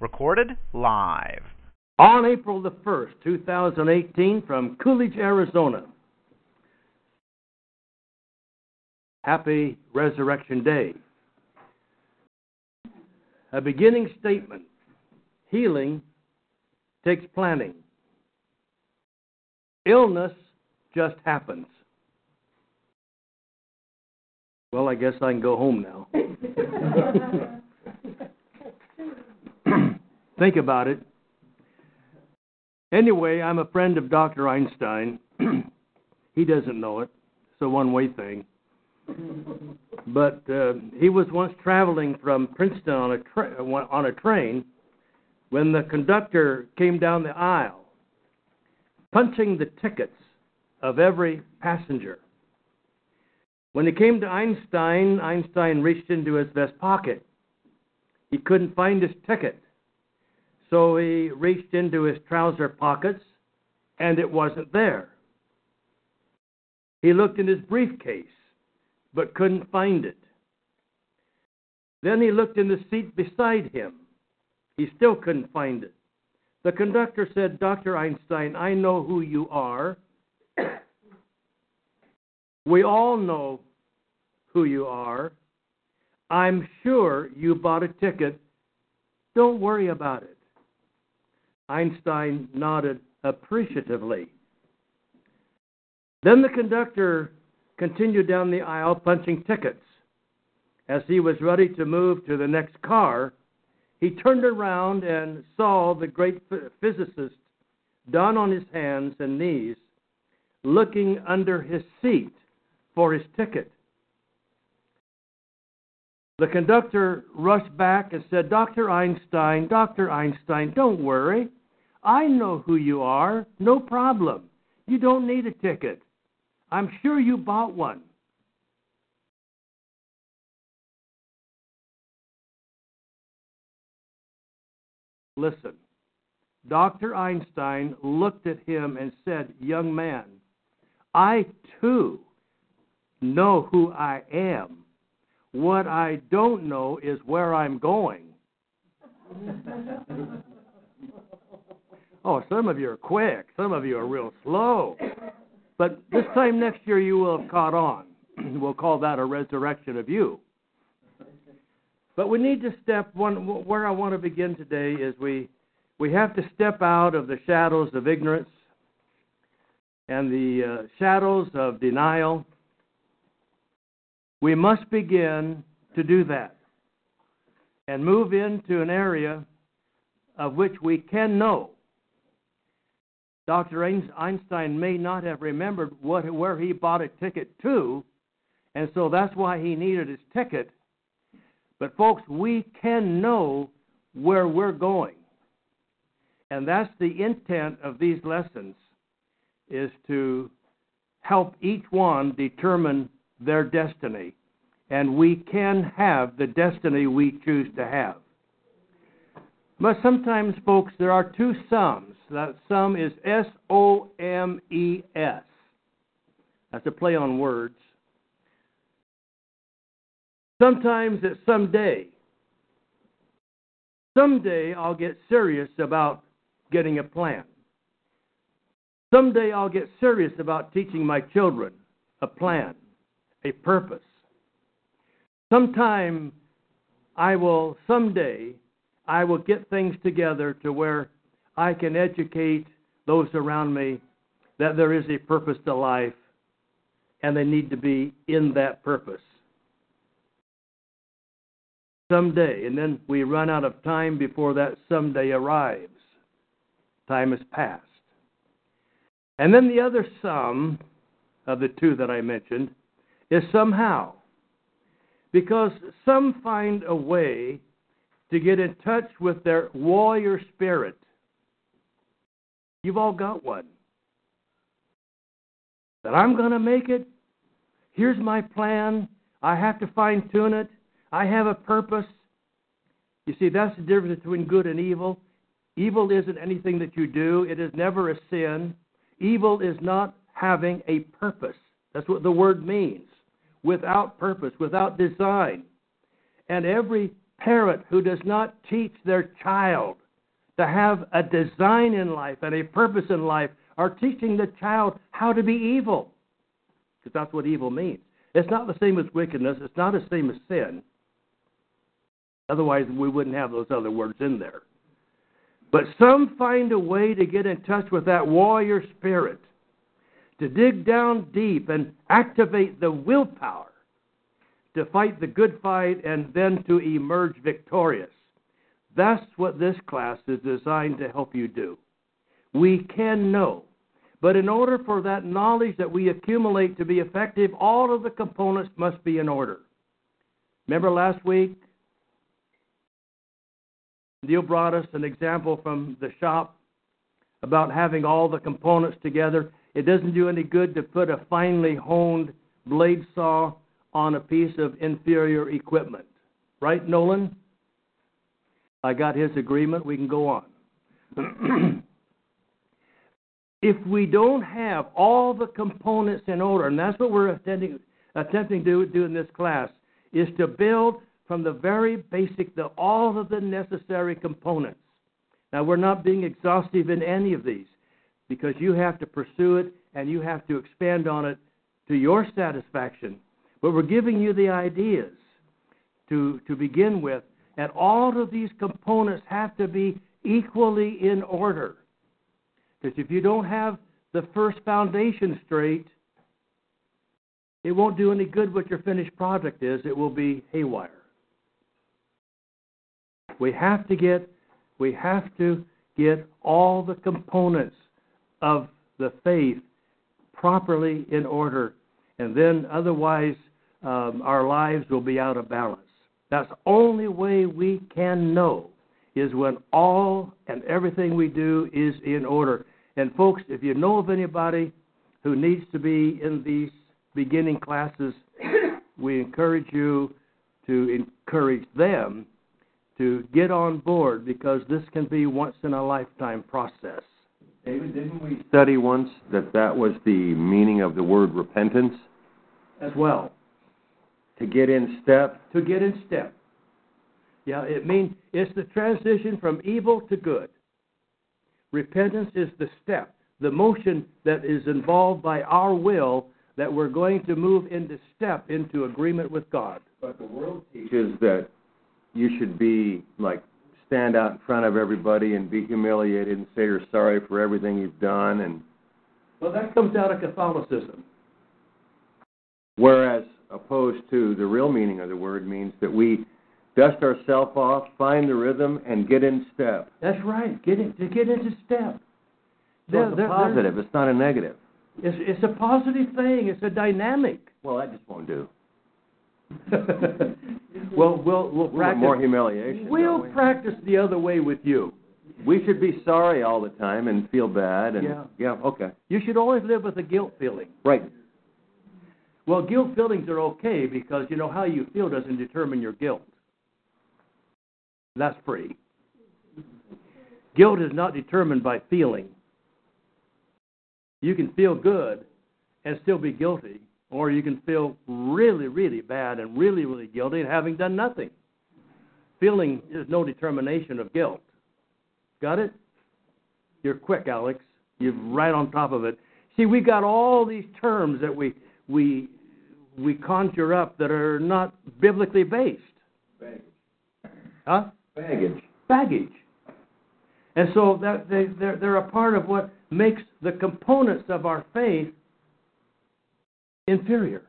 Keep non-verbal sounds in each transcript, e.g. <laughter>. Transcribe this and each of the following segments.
Recorded live. On April the 1st, 2018, from Coolidge, Arizona. Happy Resurrection Day. A beginning statement Healing takes planning, illness just happens. Well, I guess I can go home now. <laughs> Think about it. Anyway, I'm a friend of Dr. Einstein. <clears throat> he doesn't know it. It's a one way thing. But uh, he was once traveling from Princeton on a, tra- on a train when the conductor came down the aisle, punching the tickets of every passenger. When he came to Einstein, Einstein reached into his vest pocket. He couldn't find his ticket. So he reached into his trouser pockets, and it wasn't there. He looked in his briefcase, but couldn't find it. Then he looked in the seat beside him. He still couldn't find it. The conductor said, Dr. Einstein, I know who you are. <coughs> we all know who you are. I'm sure you bought a ticket. Don't worry about it. Einstein nodded appreciatively. Then the conductor continued down the aisle punching tickets. As he was ready to move to the next car, he turned around and saw the great physicist down on his hands and knees, looking under his seat for his ticket. The conductor rushed back and said, Dr. Einstein, Dr. Einstein, don't worry. I know who you are. No problem. You don't need a ticket. I'm sure you bought one. Listen, Dr. Einstein looked at him and said, Young man, I too know who I am. What I don't know is where I'm going. <laughs> oh, some of you are quick, some of you are real slow. But this time next year, you will have caught on. <clears throat> we'll call that a resurrection of you. But we need to step one. Where I want to begin today is we we have to step out of the shadows of ignorance and the uh, shadows of denial. We must begin to do that and move into an area of which we can know. Dr. Einstein may not have remembered what, where he bought a ticket to, and so that's why he needed his ticket. But, folks, we can know where we're going. And that's the intent of these lessons is to help each one determine their destiny. And we can have the destiny we choose to have. But sometimes, folks, there are two sums. That sum is S O M E S. That's a play on words. Sometimes it's someday. Someday I'll get serious about getting a plan. Someday I'll get serious about teaching my children a plan, a purpose. Sometime I will, someday, I will get things together to where I can educate those around me that there is a purpose to life and they need to be in that purpose. Someday, and then we run out of time before that someday arrives. Time has passed. And then the other sum of the two that I mentioned is somehow. Because some find a way to get in touch with their warrior spirit. You've all got one. That I'm going to make it. Here's my plan. I have to fine tune it. I have a purpose. You see, that's the difference between good and evil. Evil isn't anything that you do, it is never a sin. Evil is not having a purpose. That's what the word means. Without purpose, without design. And every parent who does not teach their child to have a design in life and a purpose in life are teaching the child how to be evil. Because that's what evil means. It's not the same as wickedness, it's not the same as sin. Otherwise, we wouldn't have those other words in there. But some find a way to get in touch with that warrior spirit, to dig down deep and activate the willpower to fight the good fight and then to emerge victorious. That's what this class is designed to help you do. We can know. But in order for that knowledge that we accumulate to be effective, all of the components must be in order. Remember last week, Neil brought us an example from the shop about having all the components together. It doesn't do any good to put a finely honed blade saw on a piece of inferior equipment. Right, Nolan? I got his agreement. We can go on. <clears throat> if we don't have all the components in order, and that's what we're attending, attempting to do in this class, is to build from the very basic the, all of the necessary components. Now, we're not being exhaustive in any of these because you have to pursue it and you have to expand on it to your satisfaction. But we're giving you the ideas to, to begin with, and all of these components have to be equally in order. Because if you don't have the first foundation straight, it won't do any good what your finished product is. It will be haywire. We have to get we have to get all the components of the faith properly in order, and then otherwise um, our lives will be out of balance. That's the only way we can know is when all and everything we do is in order. And folks, if you know of anybody who needs to be in these beginning classes, <coughs> we encourage you to encourage them to get on board because this can be once in a lifetime process. David, didn't we study once that that was the meaning of the word repentance? As well. To get in step? To get in step. Yeah, it means it's the transition from evil to good. Repentance is the step, the motion that is involved by our will that we're going to move into step into agreement with God. But the world teaches that you should be like stand out in front of everybody and be humiliated and say you're sorry for everything you've done and well that comes out of Catholicism. Whereas opposed to the real meaning of the word means that we dust ourselves off, find the rhythm, and get in step. That's right. Get in, to get into step. So it's a positive. It's not a negative. It's it's a positive thing. It's a dynamic. Well, that just won't do. <laughs> well, we'll we'll practice more humiliation. We'll we? practice the other way with you. We should be sorry all the time and feel bad. And yeah, yeah, okay. You should always live with a guilt feeling. Right. Well, guilt feelings are okay because you know how you feel doesn't determine your guilt. That's free. Guilt is not determined by feeling. You can feel good and still be guilty, or you can feel really, really bad and really, really guilty and having done nothing. Feeling is no determination of guilt. Got it? You're quick, Alex. You're right on top of it. See, we got all these terms that we we we conjure up that are not biblically based. Baggage. Huh? Baggage. Baggage. And so that they, they're, they're a part of what makes the components of our faith inferior.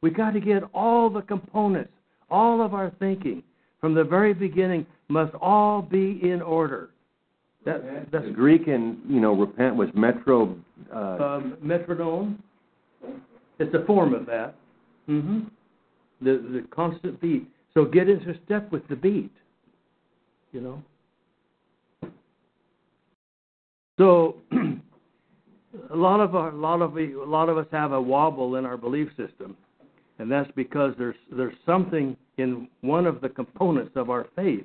We've got to get all the components, all of our thinking from the very beginning must all be in order. That, that's the Greek and you know repent was metro. Uh, um, metronome. It's a form of that. Mm-hmm. The the constant beat. So get into step with the beat. You know. So <clears throat> a lot of our, a lot of a lot of us have a wobble in our belief system, and that's because there's there's something in one of the components of our faith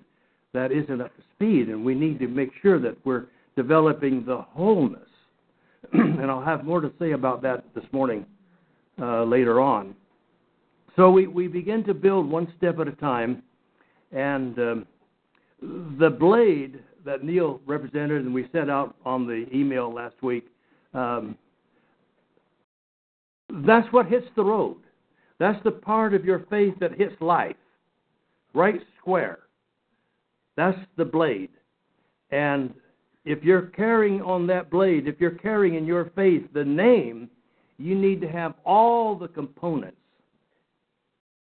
that isn't up to speed, and we need to make sure that we're developing the wholeness. <clears throat> and I'll have more to say about that this morning uh, later on. So we, we begin to build one step at a time, And um, the blade that Neil represented and we sent out on the email last week, um, that's what hits the road. That's the part of your faith that hits life, right square. That's the blade. And if you're carrying on that blade, if you're carrying in your faith the name, you need to have all the components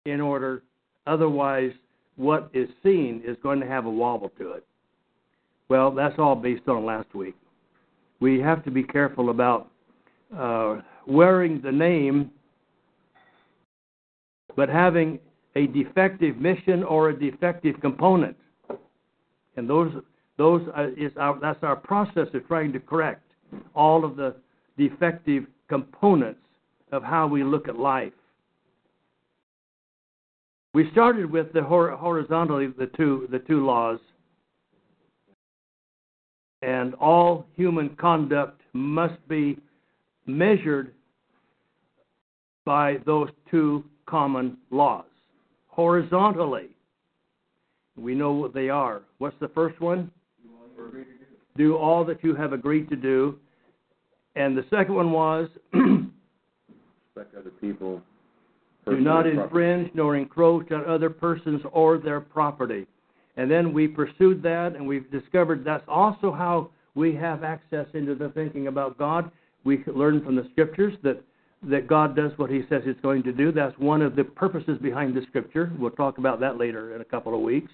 in order. Otherwise, what is seen is going to have a wobble to it. Well, that's all based on last week. We have to be careful about uh, wearing the name, but having a defective mission or a defective component. And those, those is our, that's our process of trying to correct all of the defective components of how we look at life. We started with the horizontally the two the two laws, and all human conduct must be measured by those two common laws. Horizontally, we know what they are. What's the first one? Do all that you have agreed to do. And the second one was <clears throat> respect other people. Do not infringe nor encroach on other persons or their property. And then we pursued that and we've discovered that's also how we have access into the thinking about God. We learn from the scriptures that that God does what he says he's going to do. That's one of the purposes behind the scripture. We'll talk about that later in a couple of weeks.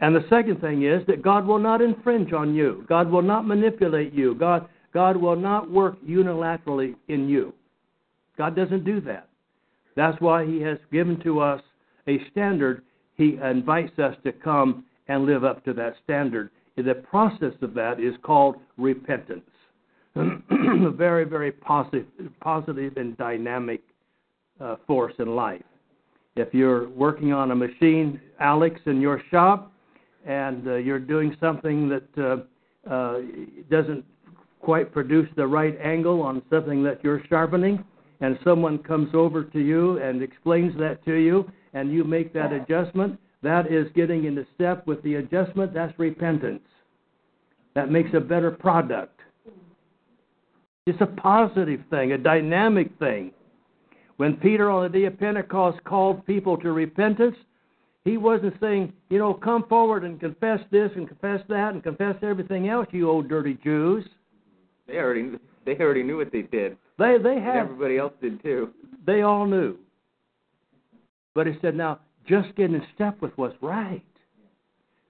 And the second thing is that God will not infringe on you. God will not manipulate you. God God will not work unilaterally in you. God doesn't do that. That's why He has given to us a standard. He invites us to come and live up to that standard. The process of that is called repentance. <clears throat> a very, very positive, positive and dynamic uh, force in life. If you're working on a machine, Alex, in your shop, and uh, you're doing something that uh, uh doesn't quite produce the right angle on something that you're sharpening, and someone comes over to you and explains that to you, and you make that adjustment, that is getting into step with the adjustment. That's repentance. That makes a better product. It's a positive thing, a dynamic thing. When Peter on the day of Pentecost called people to repentance, he wasn't saying, you know, come forward and confess this and confess that and confess everything else, you old dirty Jews. They already they already knew what they did. They they had everybody else did too. They all knew. But he said, now just get in step with what's right.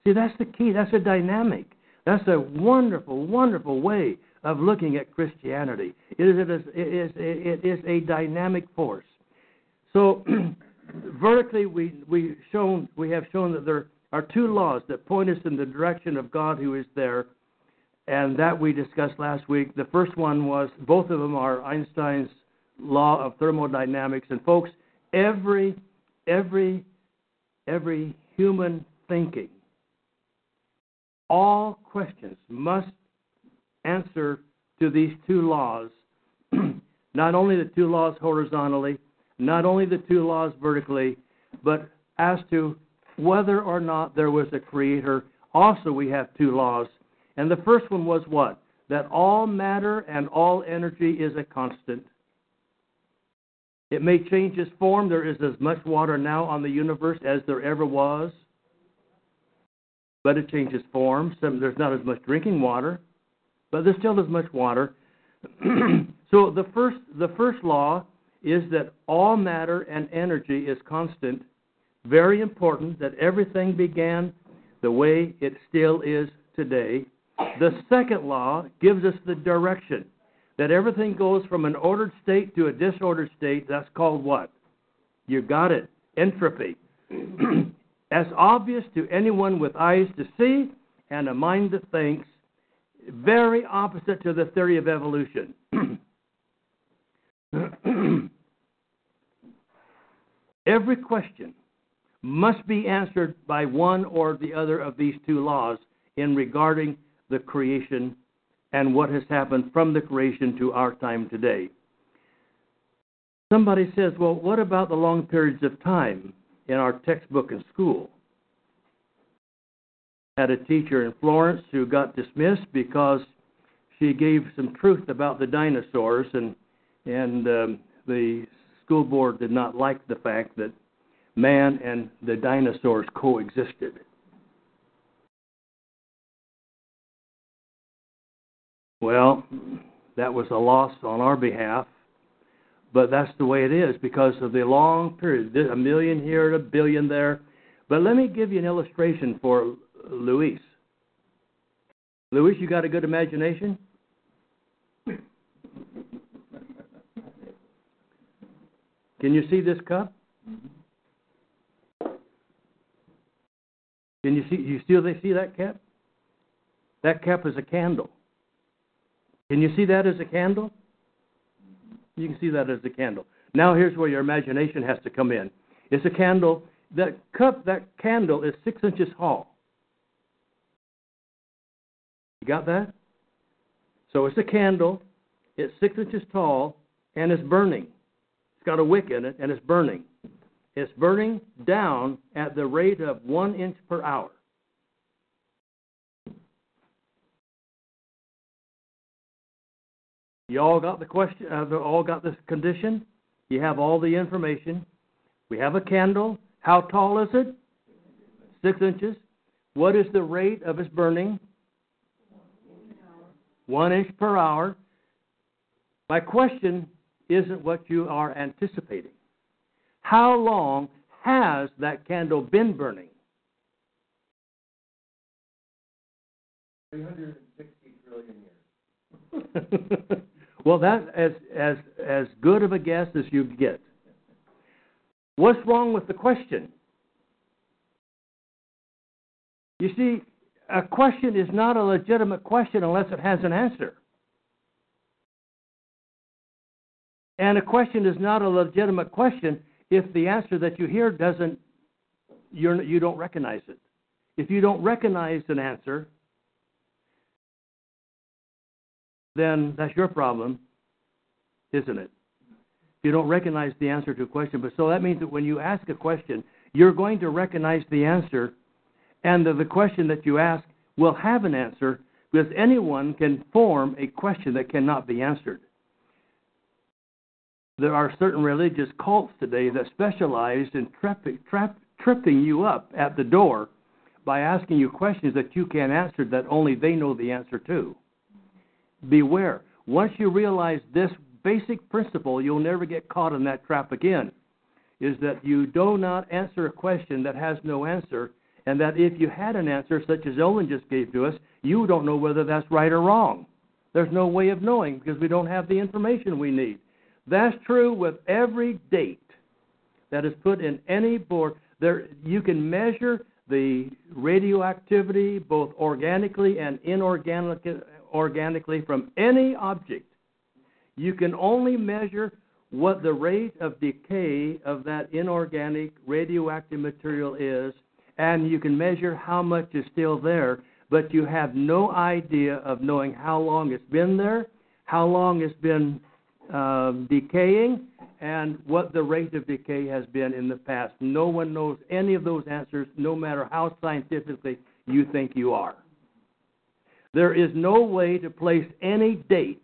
See, that's the key. That's a dynamic. That's a wonderful, wonderful way of looking at Christianity. It is, it is, it is, it is a dynamic force. So, <clears throat> vertically, we, we, shown, we have shown that there are two laws that point us in the direction of God who is there and that we discussed last week. The first one was both of them are Einstein's law of thermodynamics. And folks, every every every human thinking, all questions must answer to these two laws. <clears throat> not only the two laws horizontally, not only the two laws vertically, but as to whether or not there was a creator. Also, we have two laws and the first one was what? That all matter and all energy is a constant. It may change its form. There is as much water now on the universe as there ever was. But it changes form. Some, there's not as much drinking water, but there's still as much water. <clears throat> so the first, the first law is that all matter and energy is constant. Very important that everything began the way it still is today. The second law gives us the direction that everything goes from an ordered state to a disordered state. That's called what? You got it. Entropy. <clears throat> As obvious to anyone with eyes to see and a mind that thinks, very opposite to the theory of evolution. <clears throat> Every question must be answered by one or the other of these two laws in regarding the creation and what has happened from the creation to our time today. Somebody says, well, what about the long periods of time in our textbook in school? had a teacher in Florence who got dismissed because she gave some truth about the dinosaurs, and and um, the school board did not like the fact that man and the dinosaurs coexisted. Well, that was a loss on our behalf, but that's the way it is because of the long period. A million here, and a billion there. But let me give you an illustration for Luis. Luis, you got a good imagination? Can you see this cup? Can you see you still see that cap? That cap is a candle. Can you see that as a candle? You can see that as a candle. Now here's where your imagination has to come in. It's a candle. That cup, that candle is six inches tall. You got that? So it's a candle. It's six inches tall and it's burning. It's got a wick in it and it's burning. It's burning down at the rate of one inch per hour. You all got the question? Uh, all got this condition? You have all the information. We have a candle. How tall is it? Six inches. What is the rate of its burning? One inch per hour. My question isn't what you are anticipating. How long has that candle been burning? 360 trillion years. <laughs> well, that's as as as good of a guess as you get. What's wrong with the question? You see, a question is not a legitimate question unless it has an answer. And a question is not a legitimate question if the answer that you hear doesn't you're, you don't recognize it. If you don't recognize an answer, then that's your problem, isn't it? You don't recognize the answer to a question, but so that means that when you ask a question, you're going to recognize the answer, and the, question that you ask will have an answer because anyone can form a question that cannot be answered there are certain religious cults today that specialize in tripping, trap, tripping you up at the door by asking you questions that you can't answer that only they know the answer to. Beware. Once you realize this basic principle, you'll never get caught in that trap again. Is that you do not answer a question that has no answer, and that if you had an answer, such as Owen just gave to us, you don't know whether that's right or wrong. There's no way of knowing because we don't have the information we need. That's true with every date that is put in any board. There, you can measure the radioactivity both organically and inorganically organically from any object. You can only measure what the rate of decay of that inorganic radioactive material is, and you can measure how much is still there, but you have no idea of knowing how long it's been there, how long it's been um, decaying and what the rate of decay has been in the past. No one knows any of those answers, no matter how scientifically you think you are. There is no way to place any date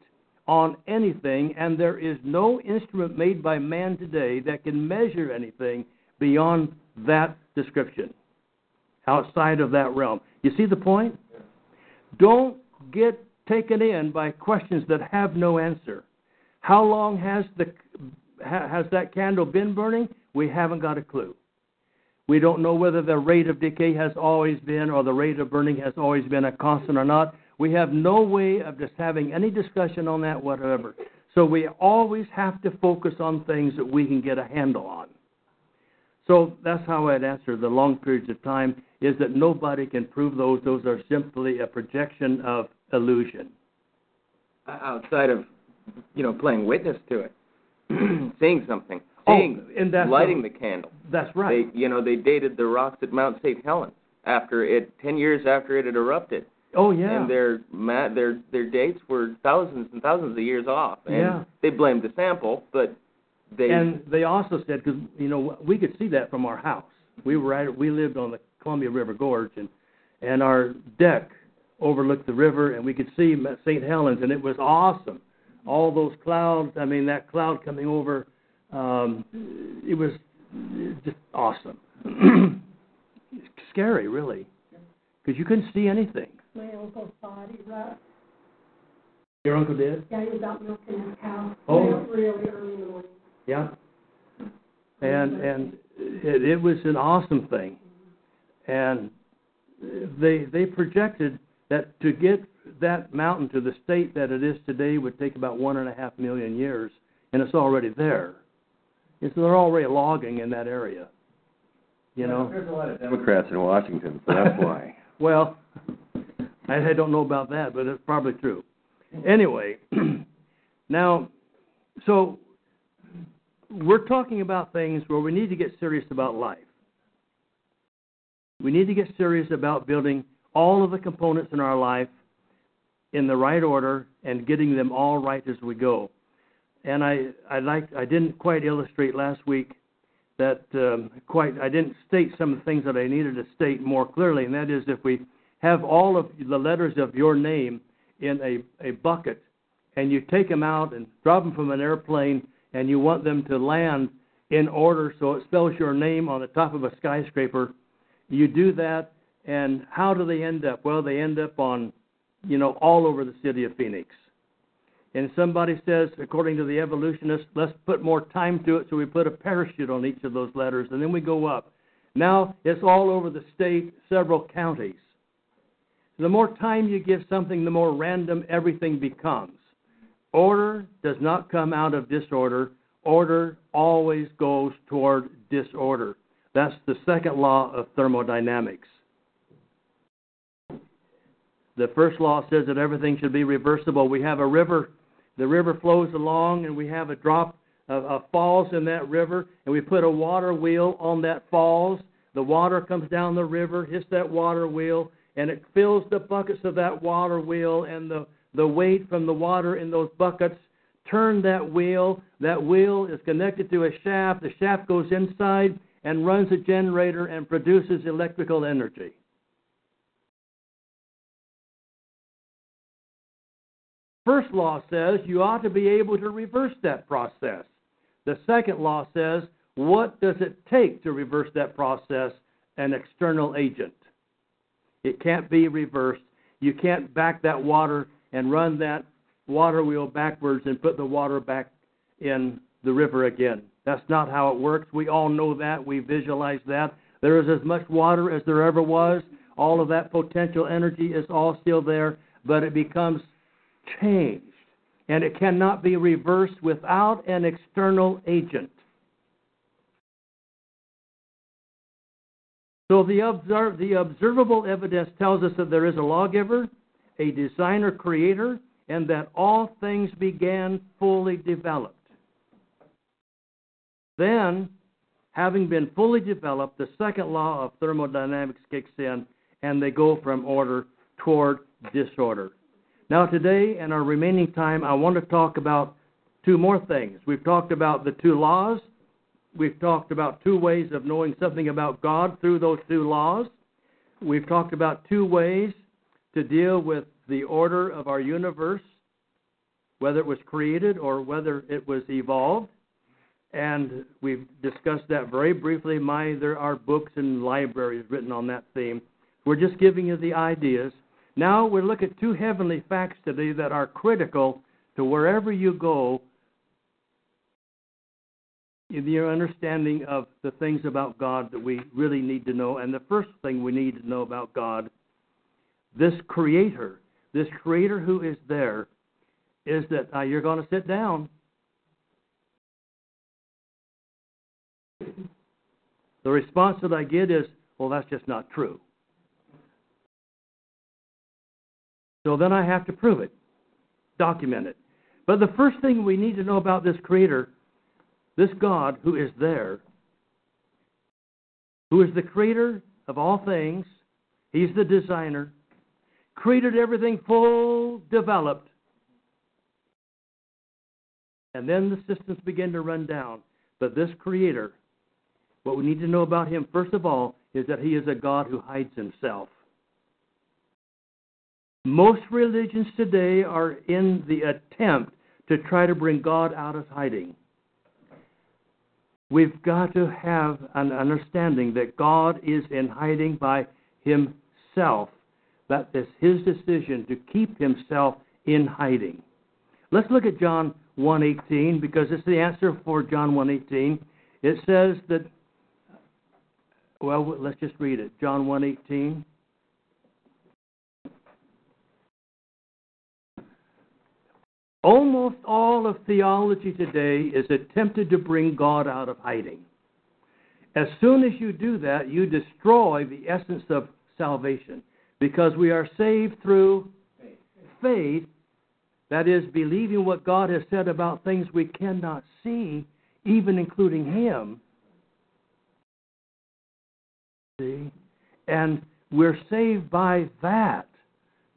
on anything, and there is no instrument made by man today that can measure anything beyond that description, outside of that realm. You see the point? Don't get taken in by questions that have no answer. How long has the has that candle been burning? We haven't got a clue. We don't know whether the rate of decay has always been or the rate of burning has always been a constant or not. We have no way of just having any discussion on that whatever. So we always have to focus on things that we can get a handle on. So that's how I'd answer the long periods of time is that nobody can prove those. Those are simply a projection of illusion. Outside of you know, playing witness to it, <clears throat> seeing something, Oh, seeing, and that's lighting the candle. That's right. They, you know, they dated the rocks at Mount St. Helens after it, ten years after it had erupted, oh yeah. and their ma- their their dates were thousands and thousands of years off. And Yeah. they blamed the sample, but they and they also said because you know we could see that from our house. We were right. We lived on the Columbia River Gorge, and and our deck overlooked the river, and we could see St. Helens, and it was awesome. All those clouds, I mean, that cloud coming over, um, it was just awesome. <clears throat> Scary, really, because you couldn't see anything. My uncle's body rust. Your uncle did? Yeah, he was out milking his cow. Oh. Really early in the morning. Yeah. And and it, it was an awesome thing, and they they projected that to get that mountain to the state that it is today would take about one and a half million years, and it's already there. And so they're already logging in that area. You know. There's a lot of Democrats in Washington, so that's <laughs> why. Well, I, don't know about that, but it's probably true. Anyway, <clears throat> now, so we're talking about things where we need to get serious about life. We need to get serious about building all of the components in our life in the right order and getting them all right as we go. And I I like I didn't quite illustrate last week that um, quite I didn't state some of the things that I needed to state more clearly, and that is if we have all of the letters of your name in a, a bucket and you take them out and drop them from an airplane and you want them to land in order so it spells your name on the top of a skyscraper, you do that and how do they end up? Well, they end up on, you know, all over the city of Phoenix. And somebody says, according to the evolutionists, let's put more time to it, so we put a parachute on each of those letters, and then we go up. Now it's all over the state, several counties. The more time you give something, the more random everything becomes. Order does not come out of disorder. Order always goes toward disorder. That's the second law of thermodynamics. The first law says that everything should be reversible. We have a river, the river flows along, and we have a drop of, falls in that river, and we put a water wheel on that falls. The water comes down the river, hits that water wheel, and it fills the buckets of that water wheel, and the, the weight from the water in those buckets turn that wheel. That wheel is connected to a shaft. The shaft goes inside and runs a generator and produces electrical energy. First law says you ought to be able to reverse that process. The second law says what does it take to reverse that process? An external agent. It can't be reversed. You can't back that water and run that water wheel backwards and put the water back in the river again. That's not how it works. We all know that. We visualize that. There is as much water as there ever was. All of that potential energy is all still there, but it becomes changed. And it cannot be reversed without an external agent. So the, observe, the observable evidence tells us that there is a lawgiver, a designer creator, and that all things began fully developed. Then, having been fully developed, the second law of thermodynamics kicks in, and they go from order toward disorder. Now, today, in our remaining time, I want to talk about two more things. We've talked about the two laws. We've talked about two ways of knowing something about God through those two laws. We've talked about two ways to deal with the order of our universe, whether it was created or whether it was evolved. And we've discussed that very briefly. My, there are books and libraries written on that theme. We're just giving you the ideas. Now we look at two heavenly facts today that are critical to wherever you go your understanding of the things about God that we really need to know. And the first thing we need to know about God, this Creator, this Creator who is there, is that uh, you're going to sit down. The response that I get is, well, that's just not true. So then I have to prove it, document it. But the first thing we need to know about this Creator, this God who is there, who is the Creator of all things, He's the designer, created everything full developed. And then the systems begin to run down. But this Creator, what we need to know about Him, first of all, is that He is a God who hides Himself. Most religions today are in the attempt to try to bring God out of hiding. We've got to have an understanding that God is in hiding by Himself. That is His decision to keep Himself in hiding. Let's look at John 1:18 because it's the answer for John 1:18. It says that well, let's just read it. John 1:18. Almost all of theology today is attempted to bring God out of hiding. As soon as you do that, you destroy the essence of salvation because we are saved through faith, that is, believing what God has said about things we cannot see, even including Him. See? And we're saved by that,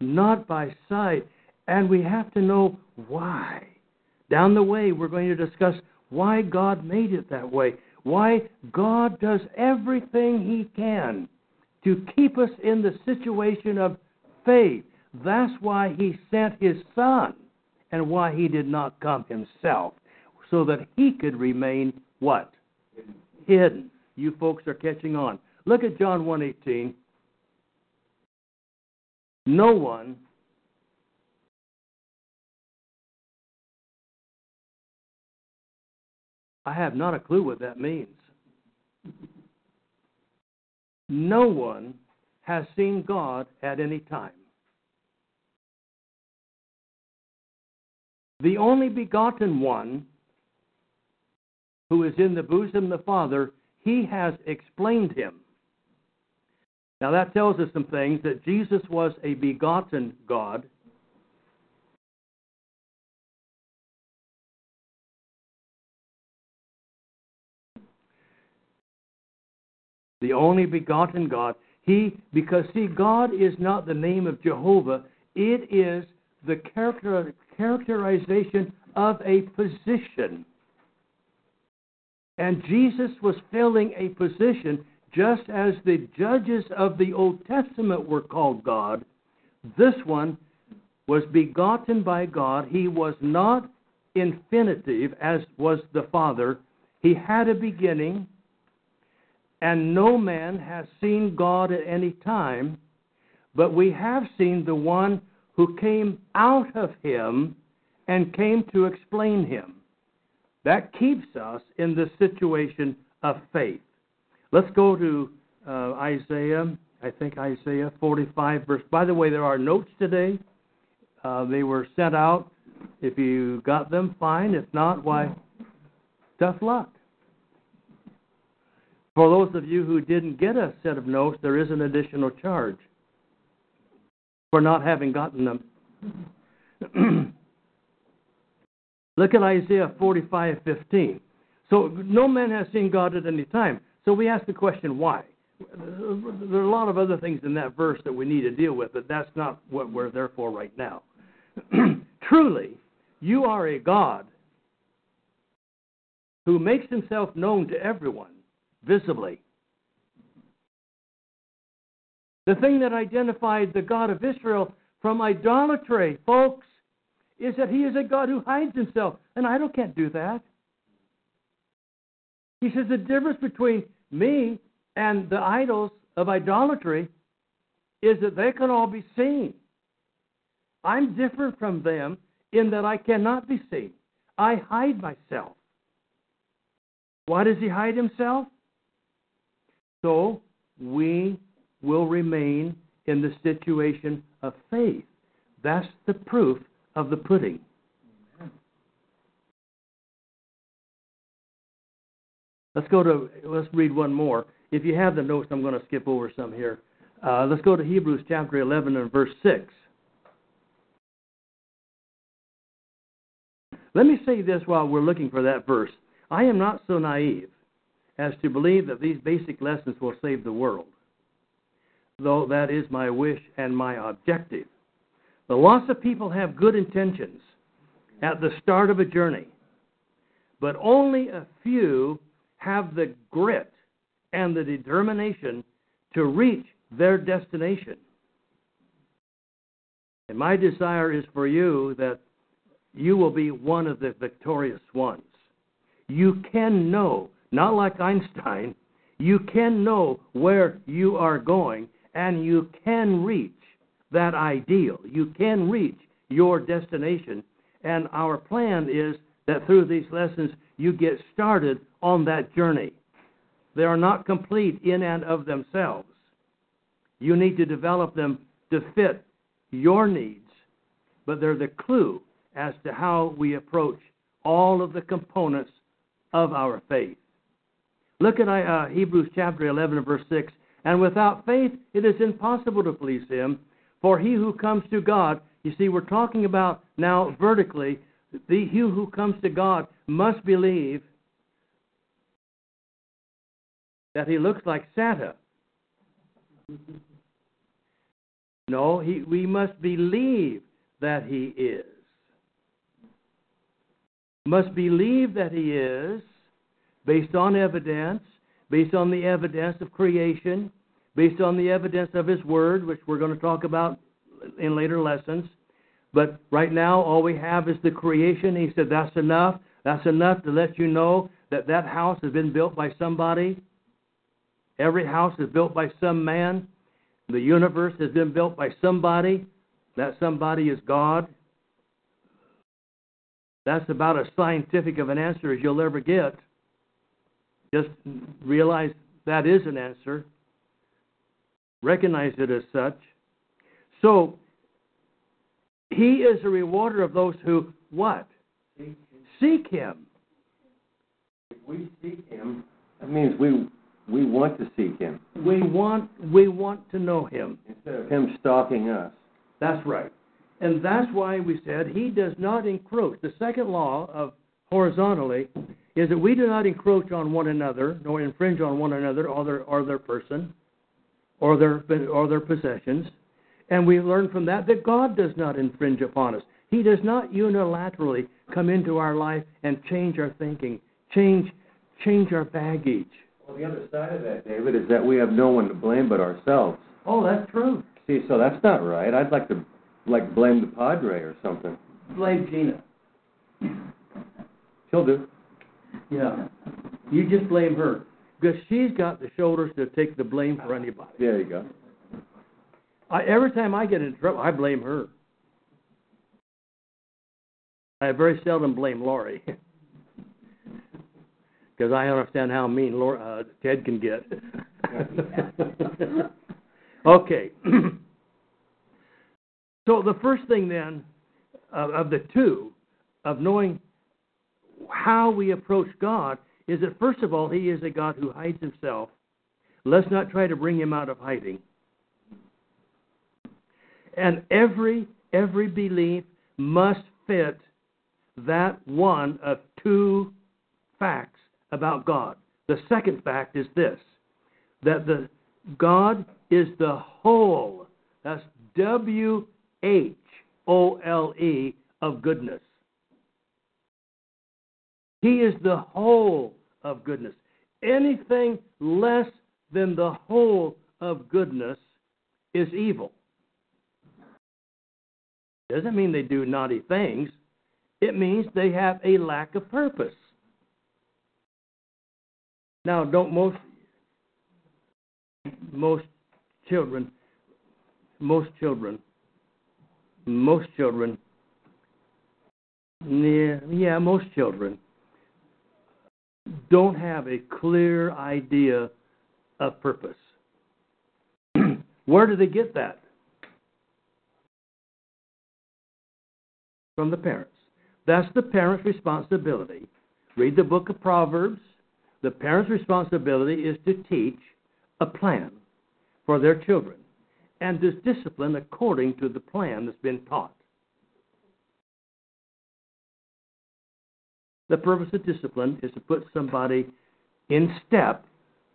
not by sight. And we have to know why. Down the way, we're going to discuss why God made it that way, why God does everything He can to keep us in the situation of faith. That's why He sent His Son and why He did not come Himself, so that He could remain what? Hidden. You folks are catching on. Look at John 1:18. No one I have not a clue what that means. No one has seen God at any time. The only begotten one who is in the bosom of the Father, he has explained him. Now that tells us some things that Jesus was a begotten God. The only begotten God. He, because see, God is not the name of Jehovah, it is the character, characterization of a position. And Jesus was filling a position just as the judges of the Old Testament were called God. This one was begotten by God. He was not infinitive as was the Father. He had a beginning, and no man has seen God at any time, but we have seen the one who came out of him and came to explain him. That keeps us in the situation of faith. Let's go to uh, Isaiah, I think Isaiah 45, verse. By the way, there are notes today. Uh, they were sent out. If you got them, fine. If not, why, tough luck. For those of you who didn't get a set of notes, there is an additional charge for not having gotten them. <clears throat> Look at Isaiah 45:15. So no man has seen God at any time. So we ask the question, why? There are a lot of other things in that verse that we need to deal with, but that's not what we're there for right now. <clears throat> Truly, you are a God who makes himself known to everyone visibly. The thing that identified the God of Israel from idolatry, folks, is that he is a God who hides himself. An idol can't do that. He says the difference between me and the idols of idolatry is that they can all be seen. I'm different from them in that I cannot be seen. I hide myself. Why does he hide himself? So we will remain in the situation of faith. That's the proof of the pudding. Let's go to, let's read one more. If you have the notes, I'm going to skip over some here. Uh, let's go to Hebrews chapter 11 and verse 6. Let me say this while we're looking for that verse. I am not so naive as to believe that these basic lessons will save the world, though that is my wish and my objective. The lots of people have good intentions at the start of a journey, but only a few have the grit and the determination to reach their destination. And my desire is for you that you will be one of the victorious ones. You can know, not like Einstein, you can know where you are going and you can reach that ideal. You can reach your destination. And our plan is that through these lessons, you get started on that journey. They are not complete in and of themselves. You need to develop them to fit your needs, but they're the clue as to how we approach all of the components of our faith. Look at uh, Hebrews chapter 11 and verse 6. And without faith, it is impossible to please Him. For he who comes to God, you see, we're talking about now vertically, the he who comes to God must believe that he looks like Santa. No, he, we must believe that he is. Must believe that he is based on evidence, based on the evidence of creation, based on the evidence of his word, which we're going to talk about in later lessons. But right now, all we have is the creation. He said, That's enough. That's enough to let you know that that house has been built by somebody. Every house is built by some man. The universe has been built by somebody. That somebody is God. That's about as scientific of an answer as you'll ever get. Just realize that is an answer. Recognize it as such. So, he is a rewarder of those who what? Seek him. If we seek him, that means we we want to seek him We want we want to know him. instead of him stalking us. That's right. And that's why we said he does not encroach. The second law of horizontally is that we do not encroach on one another, nor infringe on one another or their or their person or their or their possessions. And we learn from that that God does not infringe upon us. He does not unilaterally come into our life and change our thinking, change change our baggage. Well, the other side of that, David, is that we have no one to blame but ourselves. Oh, that's true. See, so that's not right. I'd like to like blame the padre or something. Blame Gina. She'll do. Yeah. You just blame her. Because she's got the shoulders to take the blame for anybody. There you go. I, every time I get in trouble, I blame her. I very seldom blame Laurie. <laughs> Because I understand how mean uh, Ted can get. <laughs> okay. <clears throat> so the first thing then, uh, of the two, of knowing how we approach God, is that first of all, He is a God who hides Himself. Let's not try to bring Him out of hiding. And every every belief must fit that one of two facts about God. The second fact is this that the God is the whole. That's W H O L E of goodness. He is the whole of goodness. Anything less than the whole of goodness is evil. Doesn't mean they do naughty things. It means they have a lack of purpose. Now, don't most most children most children most children yeah, yeah most children don't have a clear idea of purpose. <clears throat> Where do they get that? From the parents. That's the parent's responsibility. Read the book of Proverbs. The parent's responsibility is to teach a plan for their children and to discipline according to the plan that's been taught. The purpose of discipline is to put somebody in step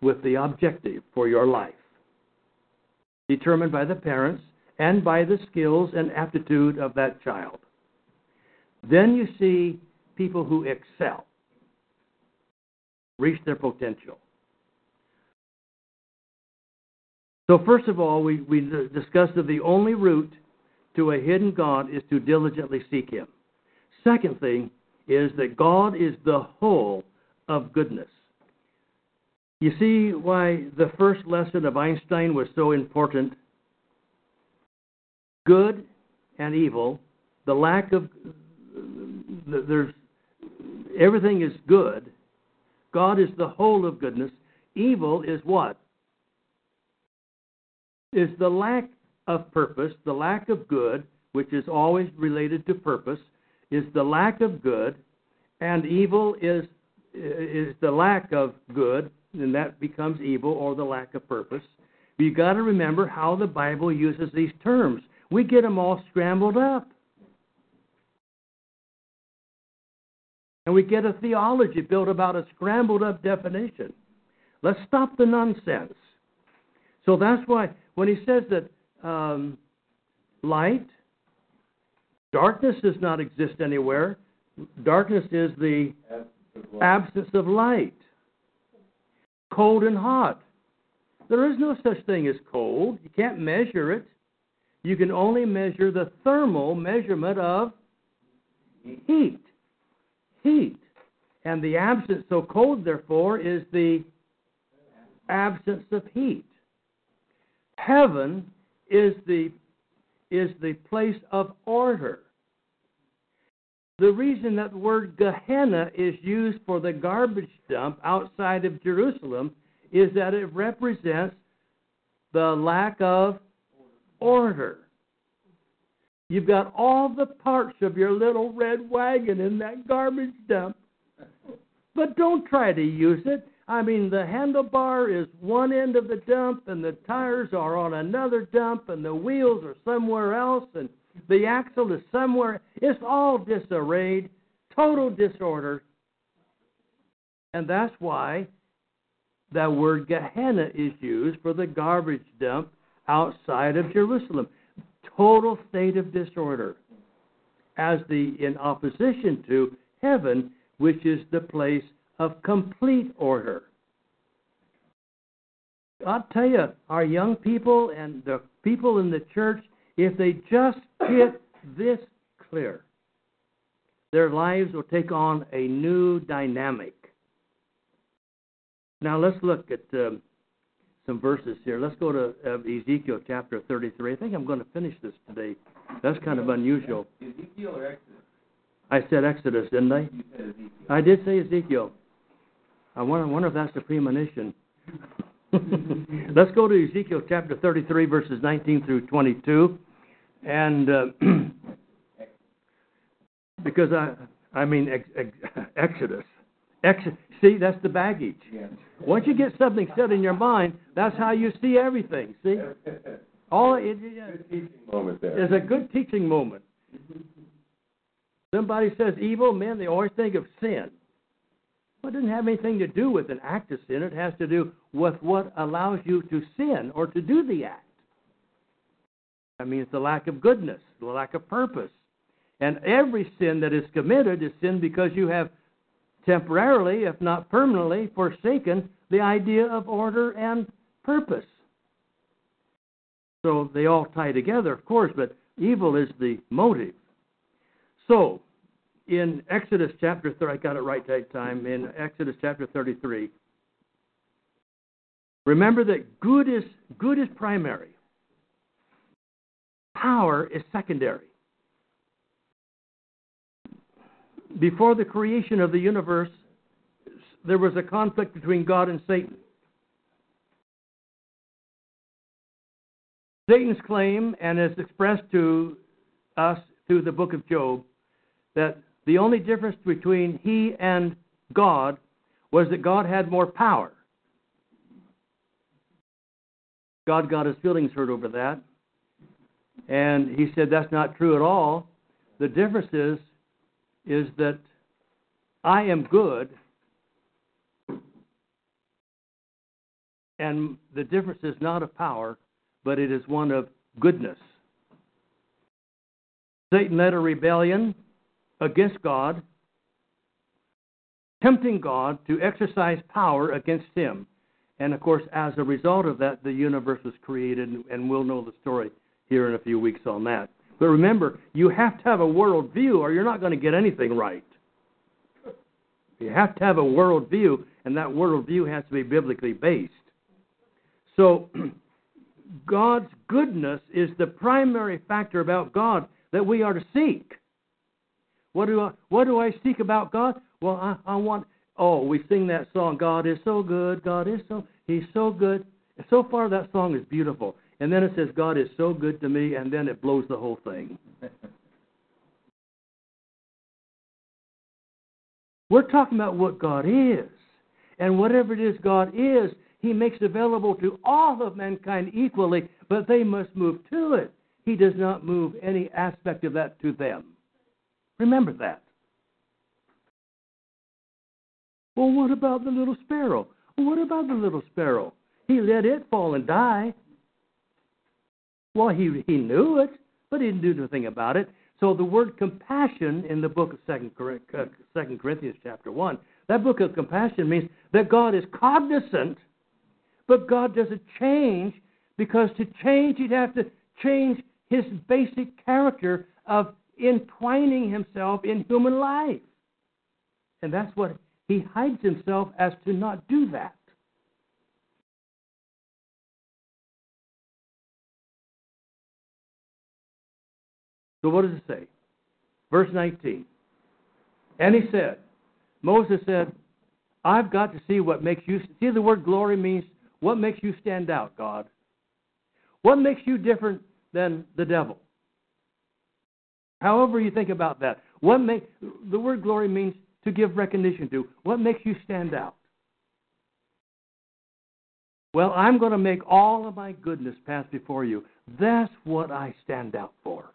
with the objective for your life, determined by the parents and by the skills and aptitude of that child. Then you see people who excel, reach their potential. So, first of all, we, we discussed that the only route to a hidden God is to diligently seek Him. Second thing is that God is the whole of goodness. You see why the first lesson of Einstein was so important? Good and evil, the lack of there's everything is good. God is the whole of goodness. Evil is what? Is the lack of purpose, the lack of good, which is always related to purpose, is the lack of good, and evil is is the lack of good, and that becomes evil or the lack of purpose. You got to remember how the Bible uses these terms. We get them all scrambled up. And we get a theology built about a scrambled up definition. Let's stop the nonsense. So that's why when he says that um, light, darkness does not exist anywhere. Darkness is the absence of light. Cold and hot. There is no such thing as cold. You can't measure it. You can only measure the thermal measurement of heat. Heat. And the absence, so cold, therefore, is the absence of heat. Heaven is the is the place of order. The reason that the word Gehenna is used for the garbage dump outside of Jerusalem is that it represents the lack of order. You've got all the parts of your little red wagon in that garbage dump. But don't try to use it. I mean, the handlebar is one end of the dump, and the tires are on another dump, and the wheels are somewhere else, and the axle is somewhere. It's all disarrayed, total disorder. And that's why that word Gehenna is used for the garbage dump outside of Jerusalem. Total state of disorder. As the in opposition to heaven, which is the place of complete order. I'll tell you, our young people and the people in the church, if they just get this clear, their lives will take on a new dynamic. Now let's look at um, some verses here. Let's go to uh, Ezekiel chapter 33. I think I'm going to finish this today. That's kind of unusual. Ezekiel or Exodus? I said Exodus, didn't I? You said Ezekiel. I did say Ezekiel. I wonder, if that's a premonition. <laughs> Let's go to Ezekiel chapter 33, verses 19 through 22. And uh, <clears throat> because I, I mean, ex, ex, <laughs> Exodus. Ex, see, that's the baggage. Once you get something set in your mind, that's how you see everything. See, <laughs> all it, it, Good teaching moment there. is a good teaching moment. Somebody says evil, man, they always think of sin. Well, it doesn't have anything to do with an act of sin. It has to do with what allows you to sin or to do the act. I mean, it's the lack of goodness, the lack of purpose. And every sin that is committed is sin because you have temporarily, if not permanently, forsaken the idea of order and purpose. So they all tie together, of course, but evil is the motive. So, in Exodus chapter 3, I got it right that time, in Exodus chapter 33, remember that good is, good is primary, power is secondary. Before the creation of the universe, there was a conflict between God and Satan. Satan's claim, and is expressed to us through the book of Job, that the only difference between he and God was that God had more power. God got his feelings hurt over that. And he said that's not true at all. The difference is is that I am good and the difference is not of power, but it is one of goodness. Satan led a rebellion against God, tempting God to exercise power against him. And of course, as a result of that, the universe was created, and we'll know the story here in a few weeks on that. But remember, you have to have a world view or you're not going to get anything right. You have to have a world view, and that world view has to be biblically based. So, <clears throat> God's goodness is the primary factor about God that we are to seek. What do I, what do I seek about God? Well, I, I want. Oh, we sing that song. God is so good. God is so. He's so good. So far, that song is beautiful. And then it says, God is so good to me, and then it blows the whole thing. <laughs> We're talking about what God is. And whatever it is God is, He makes available to all of mankind equally, but they must move to it. He does not move any aspect of that to them. Remember that. Well, what about the little sparrow? What about the little sparrow? He let it fall and die. Well, he, he knew it, but he didn't do anything about it. So the word compassion in the book of Second uh, Corinthians chapter 1, that book of compassion means that God is cognizant, but God doesn't change because to change he'd have to change his basic character of entwining himself in human life. And that's what he hides himself as to not do that. So what does it say? Verse 19. And he said, Moses said, I've got to see what makes you see the word glory means what makes you stand out, God. What makes you different than the devil? However you think about that. What make the word glory means to give recognition to. What makes you stand out? Well, I'm going to make all of my goodness pass before you. That's what I stand out for.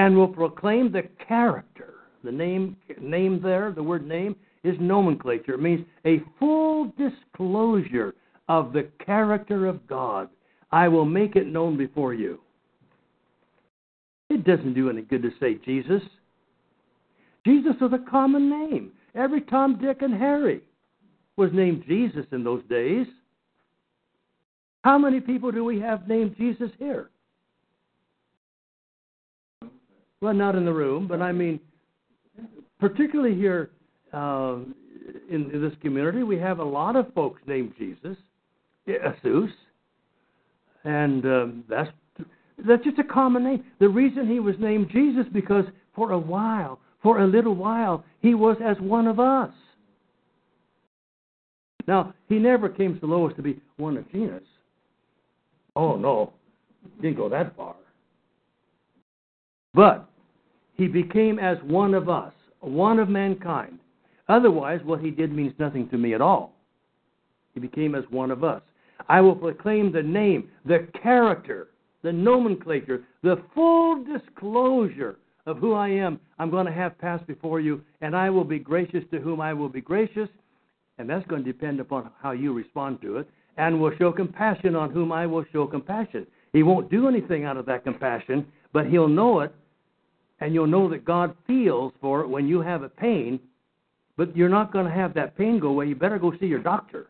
and will proclaim the character. The name, name there, the word name, is nomenclature. It means a full disclosure of the character of God. I will make it known before you. It doesn't do any good to say Jesus. Jesus was a common name. Every Tom, Dick, and Harry was named Jesus in those days. How many people do we have named Jesus here? Well, not in the room, but I mean, particularly here uh, in, in, this community, we have a lot of folks named Jesus, Jesus, and um, that's that's just a common name. The reason he was named Jesus because for a while, for a little while, he was as one of us. Now, he never came so low as to be one of genus. Oh no, didn't go that far. But he became as one of us, one of mankind. Otherwise, what he did means nothing to me at all. He became as one of us. I will proclaim the name, the character, the nomenclature, the full disclosure of who I am. I'm going to have passed before you, and I will be gracious to whom I will be gracious, and that's going to depend upon how you respond to it, and will show compassion on whom I will show compassion. He won't do anything out of that compassion, but he'll know it and you'll know that God feels for it when you have a pain, but you're not going to have that pain go away. You better go see your doctor.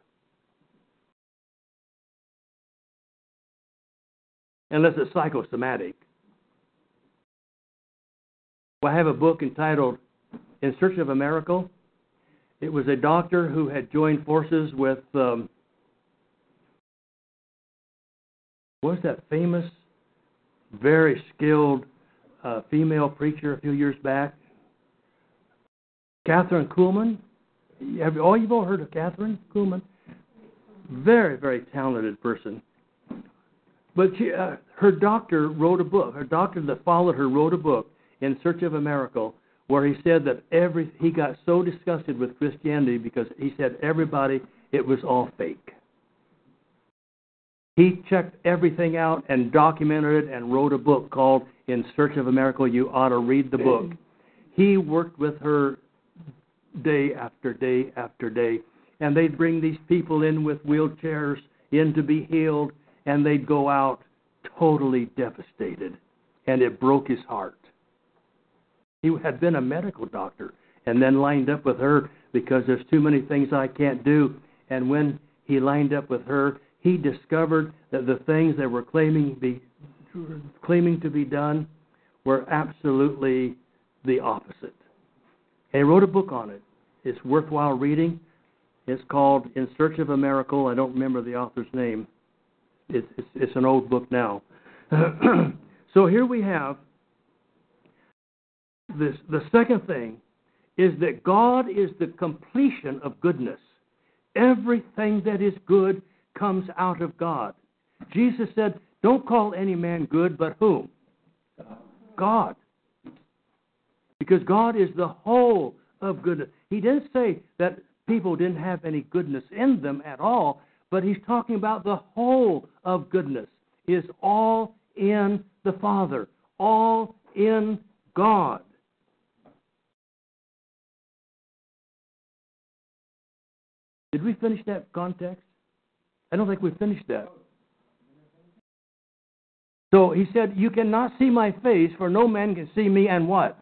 Unless it's psychosomatic. Well, I have a book entitled In Search of a Miracle. It was a doctor who had joined forces with um, was that famous, very skilled a female preacher a few years back, Kathryn Kuhlman. Have all you've all heard of Kathryn Kuhlman? Very, very talented person. But she, uh, her doctor wrote a book. Her doctor that followed her wrote a book in search of a miracle, where he said that every he got so disgusted with Christianity because he said everybody it was all fake. He checked everything out and documented it and wrote a book called In Search of a Miracle. You ought to read the book. He worked with her day after day after day, and they'd bring these people in with wheelchairs in to be healed, and they'd go out totally devastated, and it broke his heart. He had been a medical doctor and then lined up with her because there's too many things I can't do. And when he lined up with her, he discovered that the things that were claiming be claiming to be done were absolutely the opposite. And he wrote a book on it. It's worthwhile reading. It's called In Search of a Miracle. I don't remember the author's name. It's, it's, it's an old book now. <clears throat> so here we have this. The second thing is that God is the completion of goodness. Everything that is good comes out of God. Jesus said, Don't call any man good, but whom? God. Because God is the whole of goodness. He didn't say that people didn't have any goodness in them at all, but he's talking about the whole of goodness is all in the Father, all in God. Did we finish that context? I don't think we finished that. So he said, You cannot see my face, for no man can see me, and what?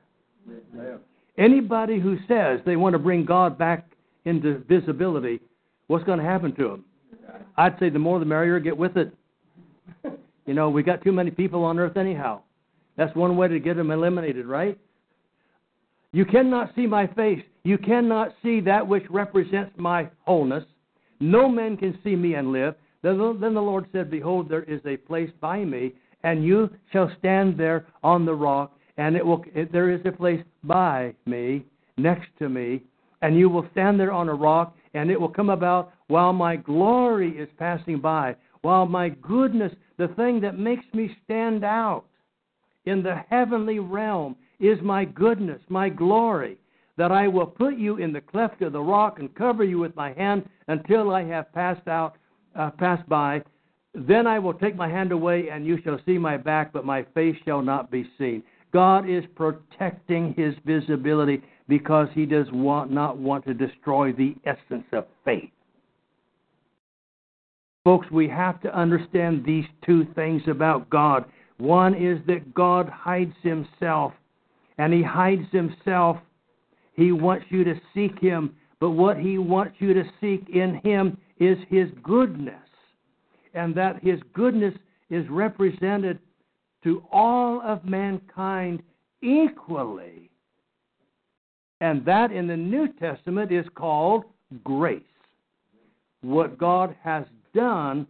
Anybody who says they want to bring God back into visibility, what's going to happen to them? I'd say the more the merrier, get with it. <laughs> You know, we got too many people on earth anyhow. That's one way to get them eliminated, right? You cannot see my face. You cannot see that which represents my wholeness. No man can see me and live. Then the, Lord said, Behold, there is a place by me, and you shall stand there on the rock, and it will. It, there is a place by me, next to me, and you will stand there on a rock, and it will come about while my glory is passing by, while my goodness, the thing that makes me stand out in the heavenly realm, is my goodness, my glory, that I will put you in the cleft of the rock and cover you with my hand until I have passed out, uh, passed by. Then I will take my hand away, and you shall see my back, but my face shall not be seen. God is protecting his visibility because he does want, not want to destroy the essence of faith. Folks, we have to understand these two things about God. One is that God hides himself, and he hides himself. He wants you to seek him, but what he wants you to seek in him is his goodness, and that his goodness is represented to all of mankind equally. And that in the New Testament is called grace. What God has done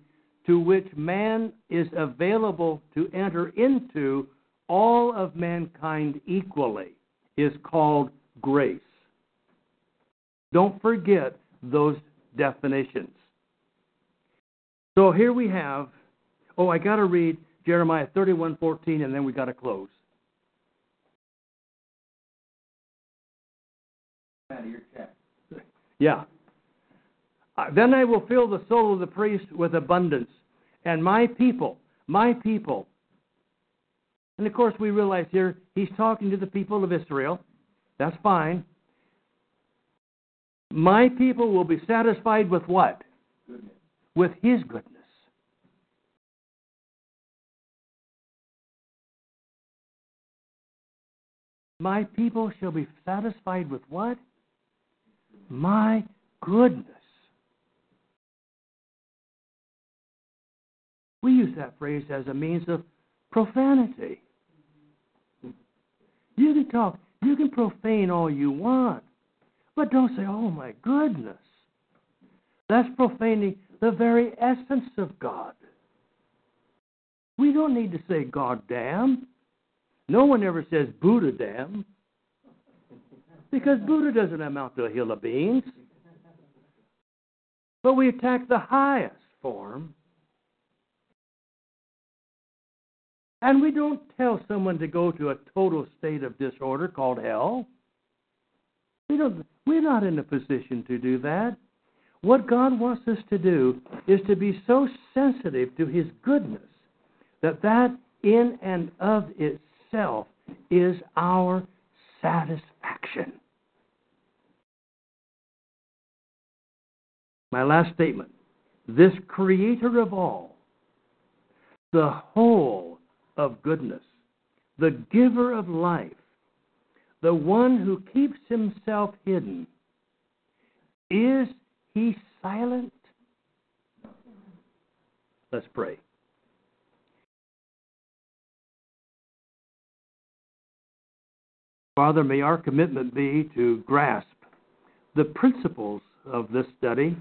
to which man is available to enter into all of mankind equally is called grace. Don't forget those definitions. So here we have, oh, I got to read Jeremiah 31:14 and then we got to close. Yeah. Uh, then I will fill the soul of the priest with abundance, and my people, my people. And of course, we realize here he's talking to the people of Israel. That's fine. My people will be satisfied with what? Goodness. With his goodness. My people shall be satisfied with what? My goodness. We use that phrase as a means of profanity. You can talk, you can profane all you want, but don't say, oh my goodness. That's profaning the very essence of God. We don't need to say God damn. No one ever says Buddha damn. Because Buddha doesn't amount to a hill of beans. But we attack the highest form. And we don't tell someone to go to a total state of disorder called hell. We don't, we're not in a position to do that. What God wants us to do is to be so sensitive to His goodness that that in and of itself is our satisfaction. My last statement this creator of all, the whole of goodness, the giver of life, the one who keeps himself hidden, is he silent? Let's pray. Father, may our commitment be to grasp the principles of this study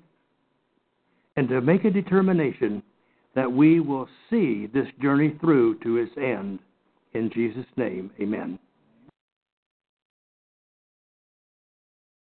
and to make a determination that we will see this journey through to its end. In Jesus' name, amen.